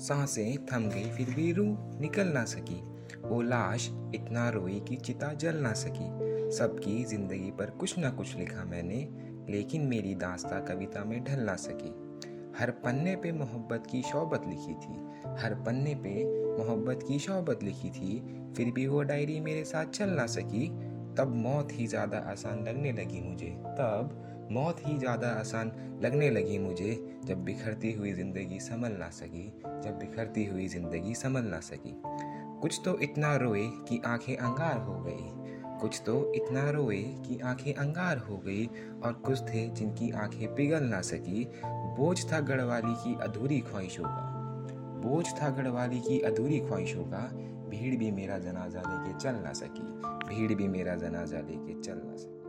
साँसें थम गई, फिर भी रूह निकल ना सकी। वो लाश इतना रोई कि चिता जल ना सकी। सबकी ज़िंदगी पर कुछ ना कुछ लिखा मैंने, लेकिन मेरी दास्ता कविता में ढल ना सकी। हर पन्ने पे मोहब्बत की शौबत लिखी थी। हर पन्ने पे मोहब्बत की शौबत लिखी थी। फिर भी वो डायरी मेरे साथ चल ना सकी। तब मौत ही ज़्यादा आसान लगने लगी मुझे। तब मौत ही ज़्यादा आसान लगने लगी मुझे, जब बिखरती हुई ज़िंदगी संभल ना सकी, जब बिखरती हुई ज़िंदगी संभल ना सकी। कुछ तो इतना रोए कि आँखें अंगार हो गई, कुछ तो इतना रोए कि आँखें अंगार हो गई, और कुछ थे जिनकी आँखें पिघल ना सकी। बोझ था गढ़वाली की अधूरी ख्वाहिशों का। बोझ था गढ़वाली की अधूरी ख्वाहिशों का। भीड़ भी मेरा जनाजा लेके चल ना सकी, भीड़ भी मेरा जनाजा लेके चल ना सकी।